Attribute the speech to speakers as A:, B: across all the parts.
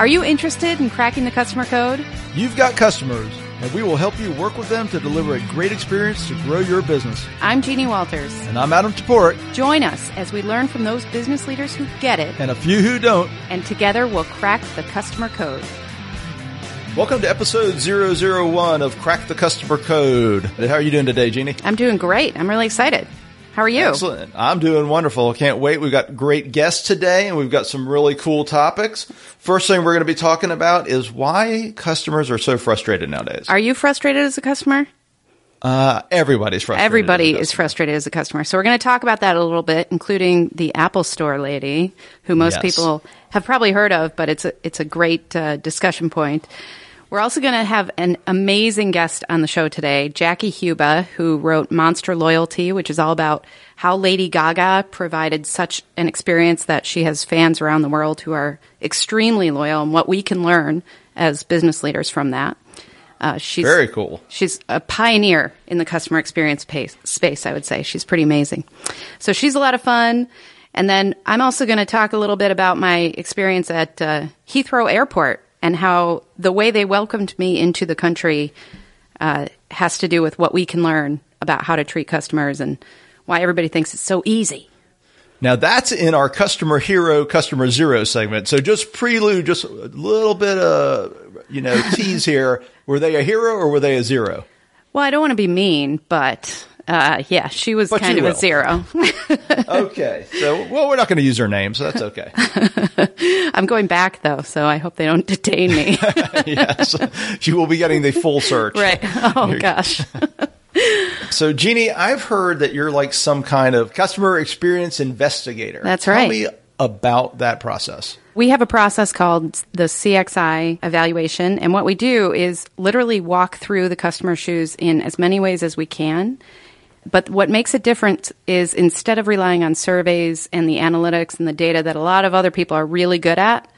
A: Are you interested in cracking the customer code?
B: You've got customers, and we will help you work with them to deliver a great experience to grow your business.
A: I'm Jeannie Walters.
B: And I'm Adam Toporek.
A: Join us as we learn from those business leaders who get it,
B: And a few who don't.
A: and together we'll crack the customer code.
B: Welcome to episode 001 of Crack the Customer Code. How are you doing today, Jeannie?
A: I'm doing great. I'm really excited. How are you?
B: Excellent. I'm doing wonderful. Can't wait. We've got great guests today and we've got some really cool topics. First thing we're going to be talking about is why customers are so frustrated nowadays.
A: Are you frustrated as a customer?
B: Uh, everybody's frustrated.
A: Everybody is frustrated as a customer. So we're going to talk about that a little bit, including the Apple Store lady, who most
B: Yes.
A: people have probably heard of, but it's a, it's a great uh, discussion point. We're also going to have an amazing guest on the show today, Jackie Huba, who wrote Monster Loyalty, which is all about how Lady Gaga provided such an experience that she has fans around the world who are extremely loyal and what we can learn as business leaders from that. Uh, she's
B: Very cool.
A: She's a pioneer in the customer experience pace, space, I would say. She's pretty amazing. So she's a lot of fun. And then I'm also going to talk a little bit about my experience at uh, Heathrow Airport and how the way they welcomed me into the country uh, has to do with what we can learn about how to treat customers and why everybody thinks it's so easy.
B: Now that's in our customer hero, customer zero segment. So just prelude, just a little bit of, you know, tease here. Were they a hero or were they a zero?
A: Well, I don't want to be mean, but uh, yeah, she was
B: But
A: kind of a zero.
B: Okay. So, well, we're not going to use her name, so that's okay.
A: I'm going back though, so I hope they don't detain me.
B: yes. She will be getting the full search.
A: right. Oh gosh.
B: So, Jeannie, I've heard that you're like some kind of customer experience investigator.
A: That's right.
B: Tell me about that process.
A: We have a process called the CXI evaluation, and what we do is literally walk through the customer shoes in as many ways as we can. But what makes it different is instead of relying on surveys and the analytics and the data that a lot of other people are really good at,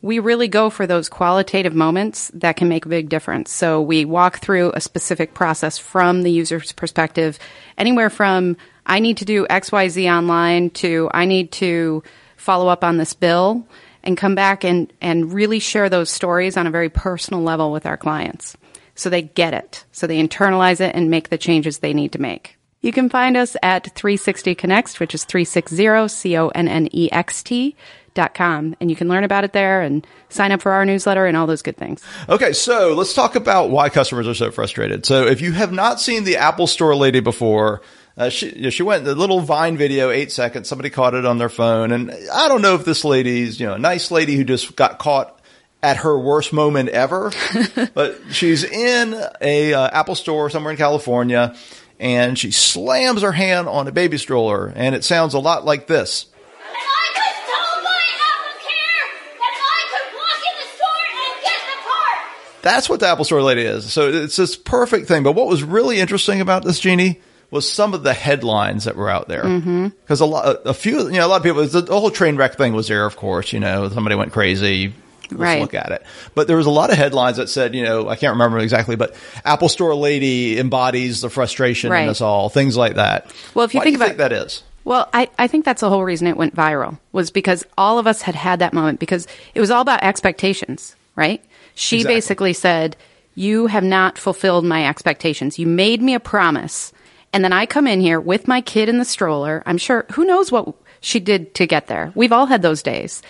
A: we really go for those qualitative moments that can make a big difference. So we walk through a specific process from the user's perspective, anywhere from I need to do XYZ online to I need to follow up on this bill and come back and, and really share those stories on a very personal level with our clients. So they get it. So they internalize it and make the changes they need to make. You can find us at 360 Connext, which is 360 C O N N E X T dot com. And you can learn about it there and sign up for our newsletter and all those good things.
B: Okay, so let's talk about why customers are so frustrated. So, if you have not seen the Apple Store lady before, uh, she she went the little Vine video, eight seconds. Somebody caught it on their phone, and I don't know if this lady's you know a nice lady who just got caught at her worst moment ever, but she's in a uh, Apple Store somewhere in California, and she slams her hand on a baby stroller, and it sounds a lot like this.
C: And I was told by AppleCare that I could walk in the store and get the part.
B: That's what the Apple Store lady is. So it's this perfect thing. But what was really interesting about this Jeannie was some of the headlines that were out there. Mm-hmm. Because a lot, a few, you know, a lot of people, the, the whole train wreck thing was there, of course. You know, somebody went crazy. Let's
A: Right.
B: look at it. But there was a lot of headlines that said, you know, I can't remember exactly, but Apple Store lady embodies the frustration
A: Right.
B: in us all, things like that.
A: Well, if you
B: Why
A: think
B: do you
A: about-
B: think that is.
A: Well, I, I think that's the whole reason it went viral was because all of us had had that moment because it was all about expectations, right? She
B: Exactly.
A: basically said, You have not fulfilled my expectations. You made me a promise. And then I come in here with my kid in the stroller. I'm sure, who knows what she did to get there? We've all had those days.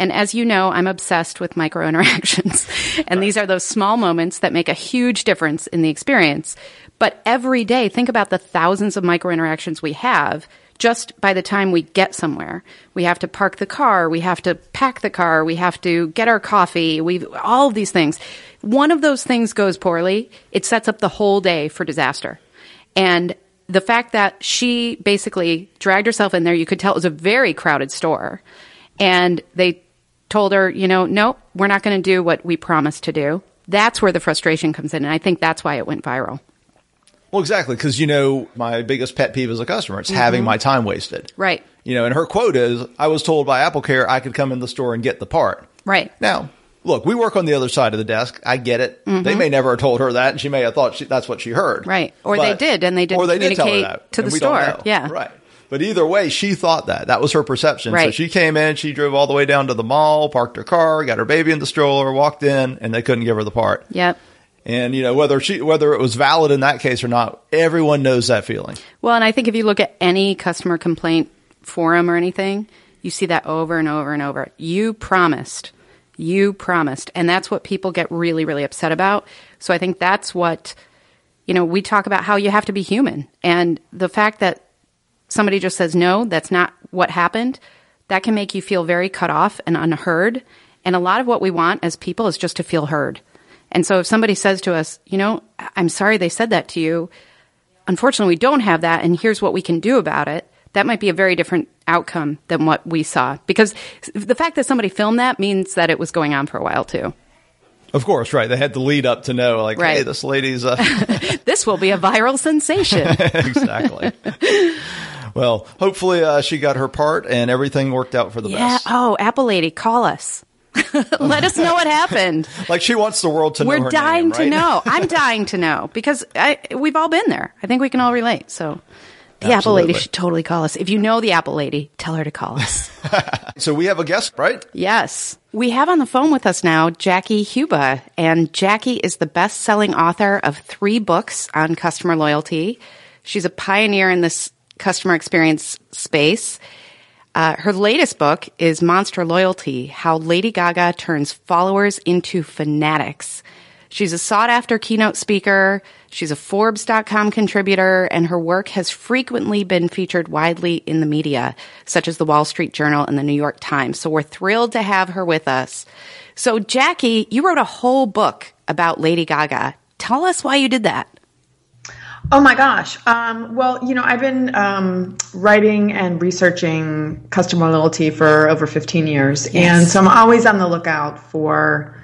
A: And as you know, I'm obsessed with micro interactions. and these are those small moments that make a huge difference in the experience. But every day, think about the thousands of micro interactions we have just by the time we get somewhere. We have to park the car, we have to pack the car, we have to get our coffee, we all of these things. One of those things goes poorly, it sets up the whole day for disaster. And the fact that she basically dragged herself in there, you could tell it was a very crowded store. And they told her, you know, no, we're not going to do what we promised to do. That's where the frustration comes in. And I think that's why it went viral.
B: Well, exactly, because you know my biggest pet peeve as a customer, it's having my time wasted.
A: Mm-hmm. Right.
B: You know, and her quote is, "I was told by AppleCare I could come in the store and get the part."
A: Right.
B: Now, look, we work on the other side of the desk. I get it. They may never have told her that, and she may have thought she, that's what she heard.
A: Mm-hmm. Right. Or they did, and they didn't
B: or they did tell her
A: communicate
B: that,
A: to the store. Yeah.
B: Right. But either way, she thought that. That was her perception. So she came in, she drove all the way down to the mall, parked her car, got her baby in the stroller, walked in, and they couldn't give her the part.
A: Yep.
B: And you know whether she whether it was valid in that case or not, everyone knows that feeling.
A: Well, and I think if you look at any customer complaint forum or anything, you see that over and over and over. You promised. You promised. And that's what people get really, really upset about. So I think that's what, you know, we talk about how you have to be human. And the fact that somebody just says, no, that's not what happened, that can make you feel very cut off and unheard. And a lot of what we want as people is just to feel heard. And so if somebody says to us, you know, I'm sorry they said that to you, unfortunately we don't have that and here's what we can do about it that might be a very different outcome than what we saw because the fact that somebody filmed that means that it was going on for a while too
B: Of course, right? They had the lead up to know, like, hey, this lady's uh,
A: this will be a viral sensation
B: exactly. well, hopefully uh, she got her part and everything worked out for the
A: yeah
B: best.
A: oh apple lady call us let us know what happened
B: Like she wants the world to know.
A: we're dying
B: name,
A: to know i'm dying to know because I, we've all been there i think we can all relate so the apple lady should totally call us if you know the apple lady tell her to call us
B: So we have a guest, right?
A: Yes. We have on the phone with us now Jackie Huba, and Jackie is the best selling author of three books on customer loyalty. She's a pioneer in this customer experience space. Uh, her latest book is Monster Loyalty How Lady Gaga Turns Followers into Fanatics. She's a sought after keynote speaker. She's a Forbes.com contributor, and her work has frequently been featured widely in the media, such as the Wall Street Journal and the New York Times. So we're thrilled to have her with us. So, Jackie, you wrote a whole book about Lady Gaga. Tell us why you did that.
D: Oh my gosh. Um, well, you know, I've been um, writing and researching customer loyalty for over 15 years. And so I'm always on the lookout for,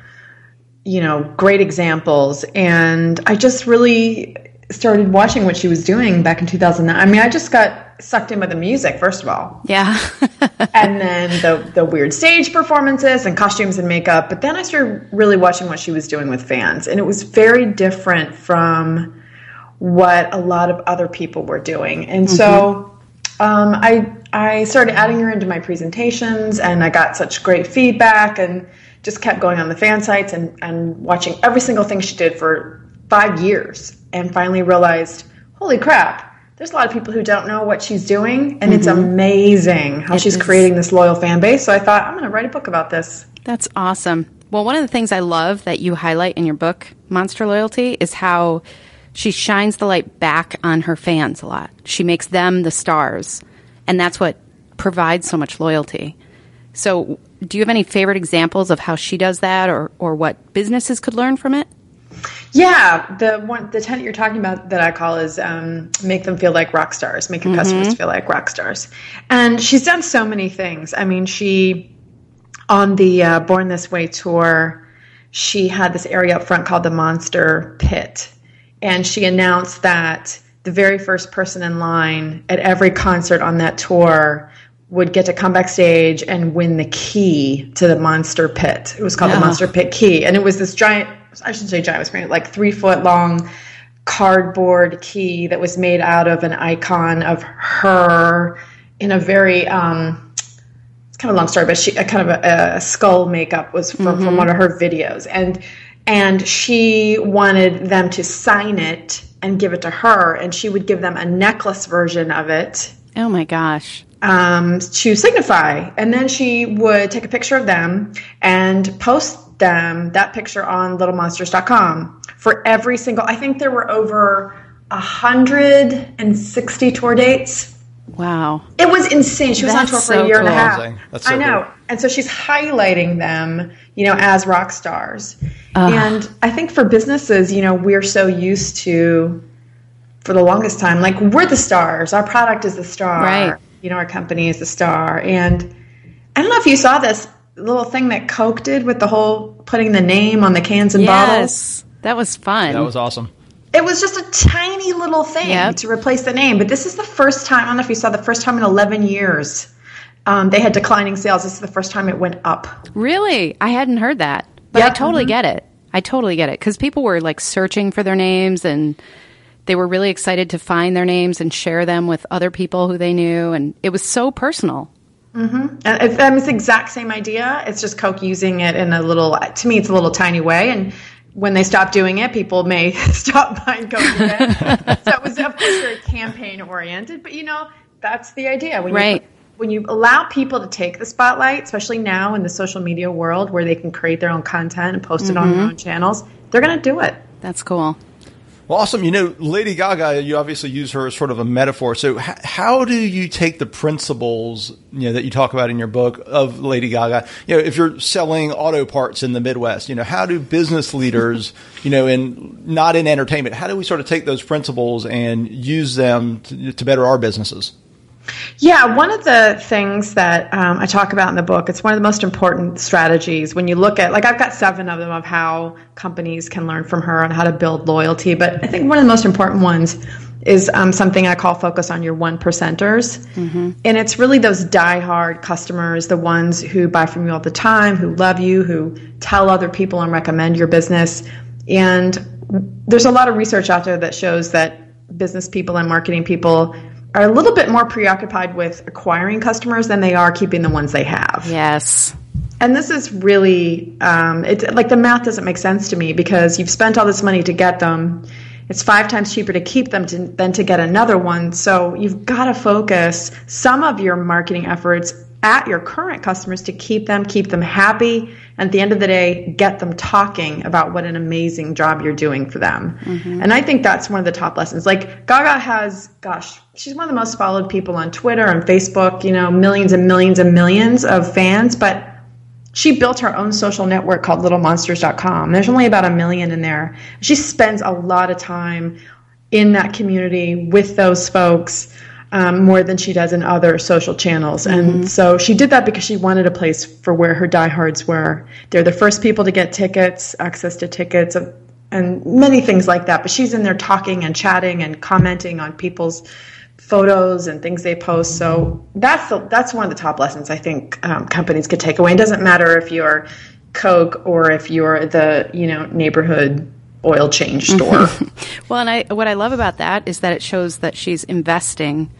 D: you know, great examples. And I just really started watching what she was doing back in 2009. I mean, I just got sucked in by the music, first of all
A: Yeah.
D: and then the the weird stage performances and costumes and makeup. But then I started really watching what she was doing with fans, and it was very different from what a lot of other people were doing. And so um, I I started adding her into my presentations, and I got such great feedback, and just kept going on the fan sites and and watching every single thing she did for five years, and finally realized, holy crap. There's a lot of people who don't know what she's doing, and it's mm-hmm. amazing how she's
A: is.
D: creating this loyal fan base. So I thought, I'm going to write a book about this.
A: That's awesome. Well, one of the things I love that you highlight in your book, Monster Loyalty, is how she shines the light back on her fans a lot. She makes them the stars, and that's what provides so much loyalty. So, do you have any favorite examples of how she does that or, or what businesses could learn from it?
D: Yeah, the one the tenant you're talking about that I call is um, make them feel like rock stars, make your customers feel like rock stars. And she's done so many things. I mean, she on the uh, Born This Way tour, she had this area up front called the Monster Pit, and she announced that the very first person in line at every concert on that tour would get to come backstage and win the key to the Monster Pit. It was called the
A: Oh.
D: Monster Pit key, and it was this giant. I shouldn't say giant. It was maybe like three foot long cardboard key that was made out of an icon of her in a very um, it's kind of a long story, but she a kind of a, a skull makeup was from, from one of her videos, and and she wanted them to sign it and give it to her, and she would give them a necklace version of it
A: Oh my gosh.
D: Um, to signify. And then she would take a picture of them and post them, that picture on littlemonsters.com for every single, I think there were over 160 tour dates.
A: Wow.
D: It was insane. She was on tour for
A: so
D: a year and a half.
B: That's so
D: I know.
B: cool.
D: And so she's highlighting them, you know, as rock stars. And I think for businesses, you know, we're so used to, for the longest time, like we're the stars. Our product is the star.
A: Right.
D: You know, our company is the star. And I don't know if you saw this little thing that Coke did with the whole putting the name on the cans and bottles.
A: Yes. That was fun.
B: That was awesome.
D: It was just a tiny little thing
A: Yep.
D: to replace the name. But this is the first time, I don't know if you saw the first time in 11 years. Um, they had declining sales. This is the first time it went up.
A: Really? I hadn't heard that. But I
D: Yep.
A: totally get it. I totally get it. Because people were like searching for their names and they were really excited to find their names and share them with other people who they knew. And it was so personal. Mm-hmm.
D: And it's, it's the exact same idea. It's just Coke using it in a little, to me, it's a little tiny way. And when they stop doing it, people may stop buying Coke so it was, of course, very campaign oriented. But you know, that's the idea. When
A: Right.
D: You, when you allow people to take the spotlight, especially now in the social media world where they can create their own content and post it on mm-hmm. their own channels, they're going to do it.
A: That's cool.
B: Well, awesome. You know, Lady Gaga, you obviously use her as sort of a metaphor. So, h- how do you take the principles you know that you talk about in your book of Lady Gaga? You know, if you're selling auto parts in the Midwest, you know, how do business leaders, you know, in not in entertainment, how do we sort of take those principles and use them to, to better our businesses?
D: Yeah, one of the things that um, I talk about in the book, it's one of the most important strategies when you look at, like, I've got seven of them of how companies can learn from her on how to build loyalty. But I think one of the most important ones is um, something I call focus on your one percenters. And it's really those diehard customers, the ones who buy from you all the time, who love you, who tell other people and recommend your business. And there's a lot of research out there that shows that business people and marketing people are a little bit more preoccupied with acquiring customers than they are keeping the ones they have.
A: Yes.
D: And this is really, um, it's like the math doesn't make sense to me because you've spent all this money to get them. It's five times cheaper to keep them to, than to get another one. So you've got to focus some of your marketing efforts at your current customers to keep them, keep them happy, and at the end of the day, get them talking about what an amazing job you're doing for them. And I think that's one of the top lessons. Like Gaga has, gosh, she's one of the most followed people on Twitter and Facebook, you know, millions and millions and millions of fans, but she built her own social network called littlemonsters.com. There's only about a million in there. She spends a lot of time in that community with those folks um, more than she does in other social channels. And so she did that because she wanted a place for where her diehards were. They're the first people to get tickets, access to tickets, and many things like that. But she's in there talking and chatting and commenting on people's photos and things they post. So that's the, that's one of the top lessons I think um, companies could take away. It doesn't matter if you're Coke or if you're the you know neighborhood oil change store.
A: Well, and I what I love about that is that it shows that she's investing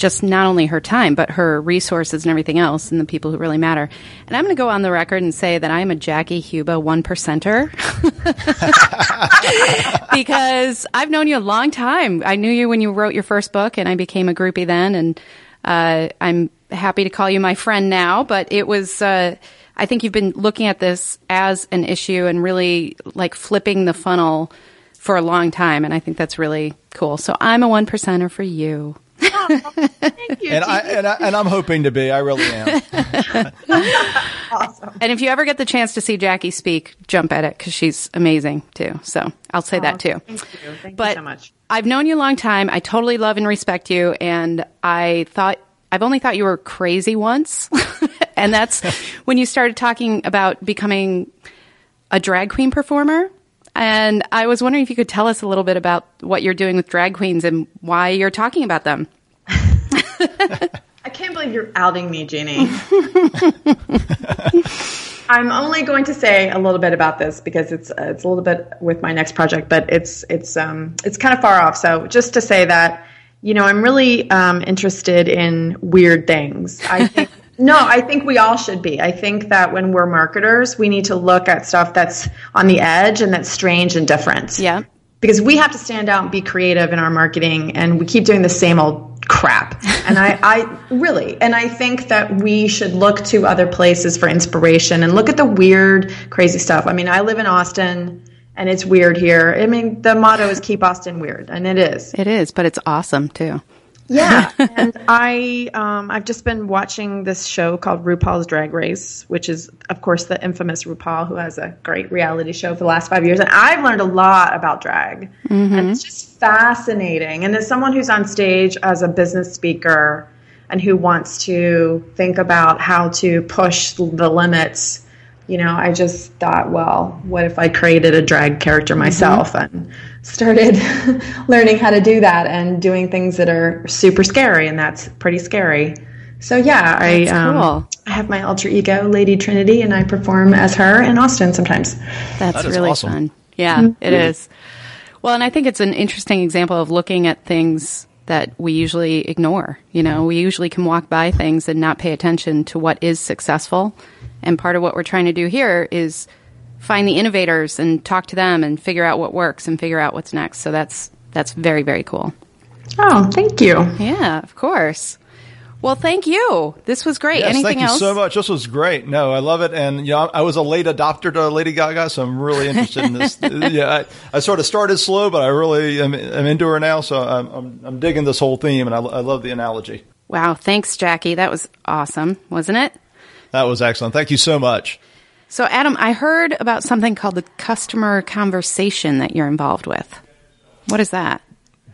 A: just not only her time but her resources and everything else and the people who really matter. And I'm going to go on the record and say that I am a Jackie Huba one percenter because I've known you a long time. I knew you when you wrote your first book, and I became a groupie then, and uh, I'm happy to call you my friend now. But it was. Uh, I think you've been looking at this as an issue and really like flipping the funnel for a long time, and I think that's really cool. So I'm a one percenter for you.
D: Thank you.
B: And I, and I and I'm hoping to be. I really am.
D: awesome.
A: And if you ever get the chance to see Jackie speak, jump at it because she's amazing too. So I'll say that too.
D: Thank you. Thank
A: But
D: you so much.
A: I've known you a long time. I totally love and respect you, and I thought I've only thought you were crazy once, and that's when you started talking about becoming a drag queen performer. And I was wondering if you could tell us a little bit about what you're doing with drag queens and why you're talking about them.
D: I can't believe you're outing me, Jeannie. I'm only going to say a little bit about this because it's uh, it's a little bit with my next project, but it's it's um it's kind of far off. So just to say that, you know, I'm really um, interested in weird things. I think no, I think we all should be. I think that when we're marketers, we need to look at stuff that's on the edge and that's strange and different
A: Yeah.
D: because we have to stand out and be creative in our marketing and we keep doing the same old crap and I, I really and i think that we should look to other places for inspiration and look at the weird crazy stuff i mean i live in austin and it's weird here i mean the motto is keep austin weird and it is
A: It is, but it's awesome too.
D: Yeah, and I um, I've just been watching this show called RuPaul's Drag Race, which is of course the infamous RuPaul who has a great reality show for the last five years, and I've learned a lot about drag, and it's just fascinating. And as someone who's on stage as a business speaker and who wants to think about how to push the limits you know, I just thought, well, what if I created a drag character myself? And started learning how to do that and doing things that are super scary, and that's pretty scary. So yeah, I um,
A: cool.
D: I have my alter ego, Lady Trinity, and I perform as her in Austin sometimes.
A: That's
B: That is
A: really
B: awesome.
A: fun. Yeah, it is. Well, and I think it's an interesting example of looking at things that we usually ignore. You know, we usually can walk by things and not pay attention to what is successful. And part of what we're trying to do here is find the innovators and talk to them and figure out what works and figure out what's next. So that's that's very very cool.
D: Oh, thank you.
A: Yeah, of course. Well, thank you. This was great.
B: Yes,
A: Anything
B: thank
A: else?
B: you so much. This was great. No, I love it. And you know, I was a late adopter to Lady Gaga, so I'm really interested in this. yeah, I, I, sort of started slow, but I really am, am into her now. So I'm, I'm, I'm, digging this whole theme, and I, I love the analogy.
A: Wow, thanks, Jackie. That was awesome, wasn't it?
B: That was excellent. Thank you so much.
A: So, Adam, I heard about something called the customer conversation that you're involved with. What is that?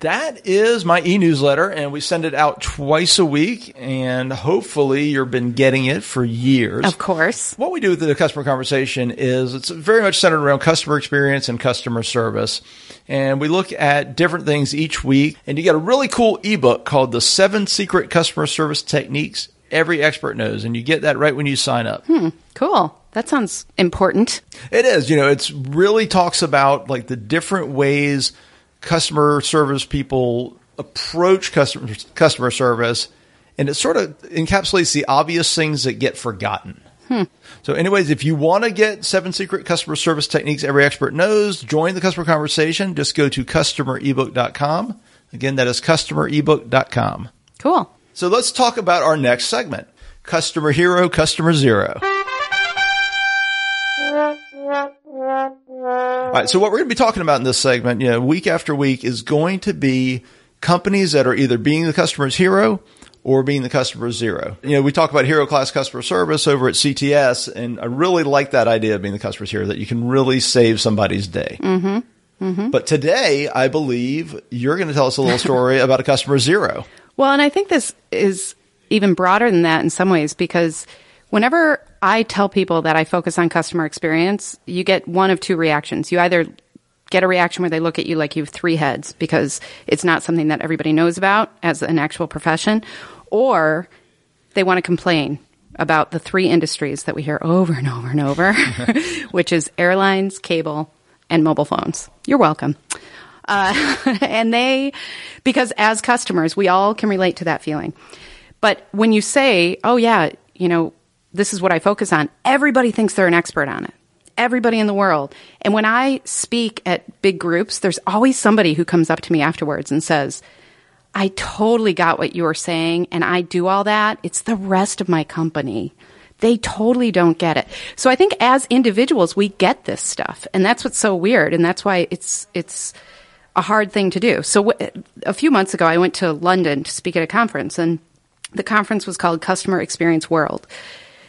B: That is my e-newsletter, and we send it out twice a week, and hopefully you've been getting it for years.
A: Of course.
B: What we do with the customer conversation is it's very much centered around customer experience and customer service. And we look at different things each week, and you get a really cool ebook called The Seven Secret Customer Service Techniques Every Expert Knows, and you get that right when you sign up.
A: Hmm, cool. That sounds important.
B: It is. You know, it's really talks about like the different ways – customer service people approach customer customer service, and it sort of encapsulates the obvious things that get forgotten.
A: Hmm.
B: So, anyways, if you want to get seven secret customer service techniques every expert knows, join the customer conversation. Just go to customerebook.com. Again, that is customerebook.com.
A: Cool.
B: So let's talk about our next segment Customer Hero, Customer Zero. All right, so what we're going to be talking about in this segment, you know, week after week is going to be companies that are either being the customer's hero or being the customer's zero. You know, we talk about hero class customer service over at CTS, and I really like that idea of being the customer's hero, that you can really save somebody's day.
A: Mm-hmm. Mm-hmm.
B: But today, I believe you're going to tell us a little story about a customer zero.
A: Well, and I think this is even broader than that in some ways because whenever I tell people that I focus on customer experience, you get one of two reactions. You either get a reaction where they look at you like you have three heads because it's not something that everybody knows about as an actual profession, or they want to complain about the three industries that we hear over and over and over, which is airlines, cable, and mobile phones. You're welcome. Uh, and they, because as customers, we all can relate to that feeling. But when you say, oh, yeah, you know, this is what I focus on, everybody thinks they're an expert on it. Everybody in the world. And when I speak at big groups, there's always somebody who comes up to me afterwards and says, I totally got what you were saying, and I do all that. It's the rest of my company. They totally don't get it. So I think as individuals, we get this stuff, and that's what's so weird, and that's why it's it's a hard thing to do. So w- a few months ago, I went to London to speak at a conference, and the conference was called Customer Experience World.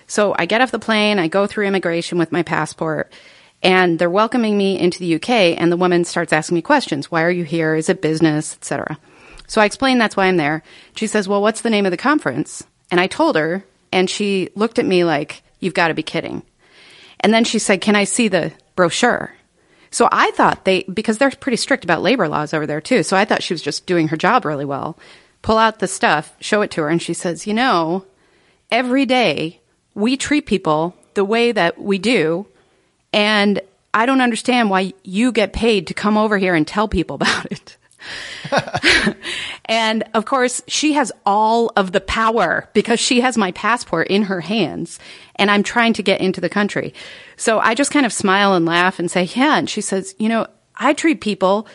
A: So I get off the plane, I go through immigration with my passport, and they're welcoming me into the UK, and the woman starts asking me questions. Why are you here? Is it business, etc. So I explain that's why I'm there. She says, "Well, what's the name of the conference?" And I told her, and she looked at me like, "You've got to be kidding." And then she said, "Can I see the brochure?" So I thought they because they're pretty strict about labor laws over there too. So I thought she was just doing her job really well. Pull out the stuff, show it to her, and she says, "You know, every day we treat people the way that we do. And I don't understand why you get paid to come over here and tell people about it. and of course, she has all of the power because she has my passport in her hands and I'm trying to get into the country. So I just kind of smile and laugh and say, yeah. And she says, you know, I treat people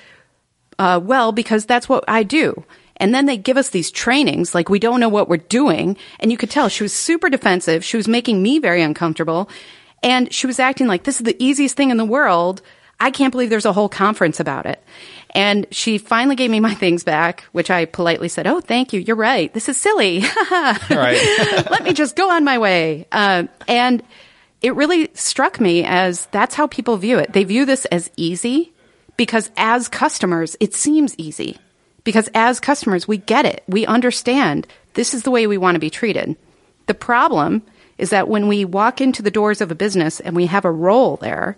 A: uh, well because that's what I do. And then they give us these trainings like we don't know what we're doing. And you could tell she was super defensive. She was making me very uncomfortable. And she was acting like this is the easiest thing in the world. I can't believe there's a whole conference about it. And she finally gave me my things back, which I politely said, Oh, thank you. You're right. This is silly.
B: right.
A: Let me just go on my way. Uh, and it really struck me as that's how people view it. They view this as easy because as customers, it seems easy. Because as customers, we get it. We understand this is the way we want to be treated. The problem is that when we walk into the doors of a business and we have a role there,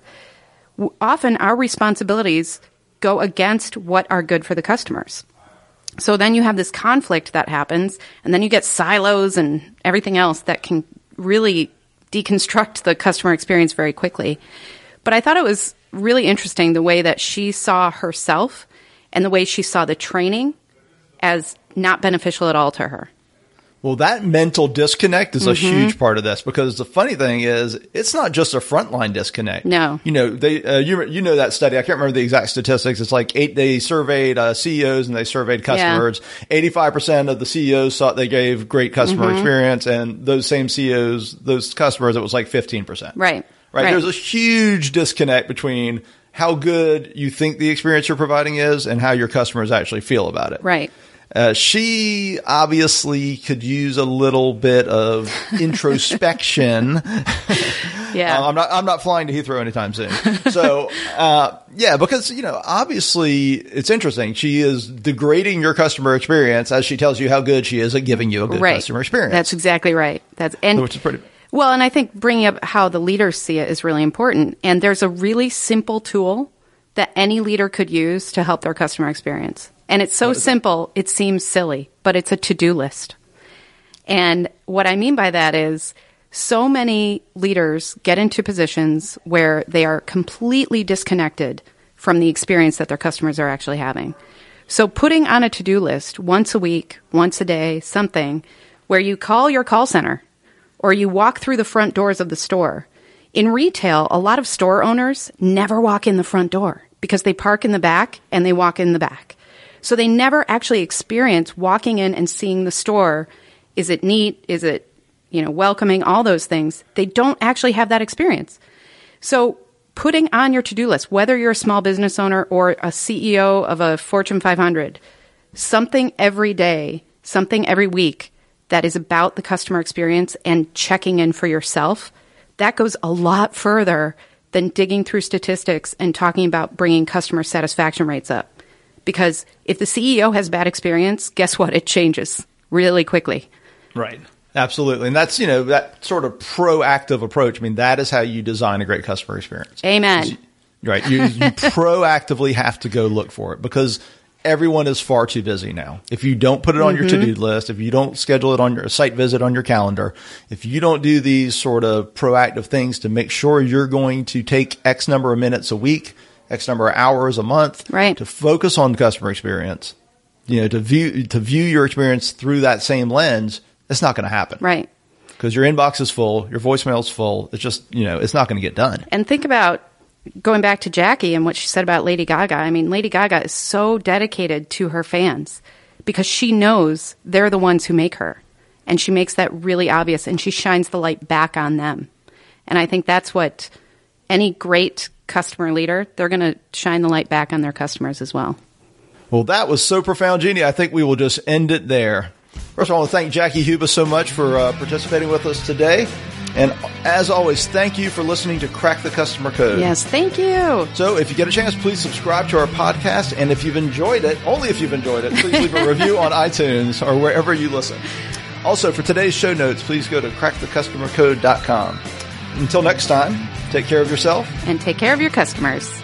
A: often our responsibilities go against what are good for the customers. So then you have this conflict that happens, and then you get silos and everything else that can really deconstruct the customer experience very quickly. But I thought it was really interesting the way that she saw herself and the way she saw the training as not beneficial at all to her.
B: Well, that mental disconnect is a
A: Mm-hmm.
B: huge part of this because the funny thing is, it's not just a frontline disconnect.
A: No.
B: you know they uh, you you know that study. I can't remember the exact statistics. It's like eight. They surveyed uh, CEOs and they surveyed customers. Eighty five percent of the CEOs thought they gave great customer
A: Mm-hmm.
B: experience, and those same CEOs, those customers, it was like fifteen percent.
A: Right.
B: Right.
A: Right.
B: There's a huge disconnect between how good you think the experience you're providing is and how your customers actually feel about it.
A: Right.
B: Uh, she obviously could use a little bit of introspection.
A: Yeah.
B: Uh, I'm not. I'm not flying to Heathrow anytime soon. So, uh, yeah, because you know, obviously, it's interesting. She is degrading your customer experience as she tells you how good she is at giving you a good
A: right.
B: customer experience.
A: That's exactly right. That's and
B: which is pretty.
A: Well, and I think bringing up how the leaders see it is really important. And there's a really simple tool that any leader could use to help their customer experience. And it's so simple, it seems silly, but it's a to do list. And what I mean by that is so many leaders get into positions where they are completely disconnected from the experience that their customers are actually having. So putting on a to do list once a week, once a day, something where you call your call center or you walk through the front doors of the store. In retail, a lot of store owners never walk in the front door because they park in the back and they walk in the back. So they never actually experience walking in and seeing the store. Is it neat? Is it, you know, welcoming? All those things. They don't actually have that experience. So putting on your to-do list, whether you're a small business owner or a CEO of a Fortune 500, something every day, something every week that is about the customer experience and checking in for yourself, that goes a lot further than digging through statistics and talking about bringing customer satisfaction rates up. Because if the CEO has bad experience, guess what? It changes really quickly.
B: Right. Absolutely. And that's, you know, that sort of proactive approach. I mean, that is how you design a great customer experience.
A: Amen.
B: Right. You, you proactively have to go look for it because everyone is far too busy now. If you don't put it on your mm-hmm. to do list, if you don't schedule it on your site visit on your calendar, if you don't do these sort of proactive things to make sure you're going to take X number of minutes a week, X number of hours a month
A: Right.
B: to focus on customer experience, you know, to view, to view your experience through that same lens, it's not going to happen.
A: Right.
B: Because your inbox is full, your voicemail is full. It's just, you know, it's not going to get done.
A: And think about going back to Jackie and what she said about Lady Gaga. I mean, Lady Gaga is so dedicated to her fans because she knows they're the ones who make her. And she makes that really obvious and she shines the light back on them. And I think that's what any great customer leader, they're going to shine the light back on their customers as well.
B: Well, that was so profound, Jeannie. I think we will just end it there. First, I want to thank Jackie Huba so much for uh, participating with us today. And as always, thank you for listening to Crack the Customer Code.
A: Yes, thank you.
B: So if you get a chance, please subscribe to our podcast. And if you've enjoyed it, only if you've enjoyed it, please leave a review on iTunes or wherever you listen. Also, for today's show notes, please go to crackthecustomercode.com. Until next time, take care of yourself.
A: And take care of your customers.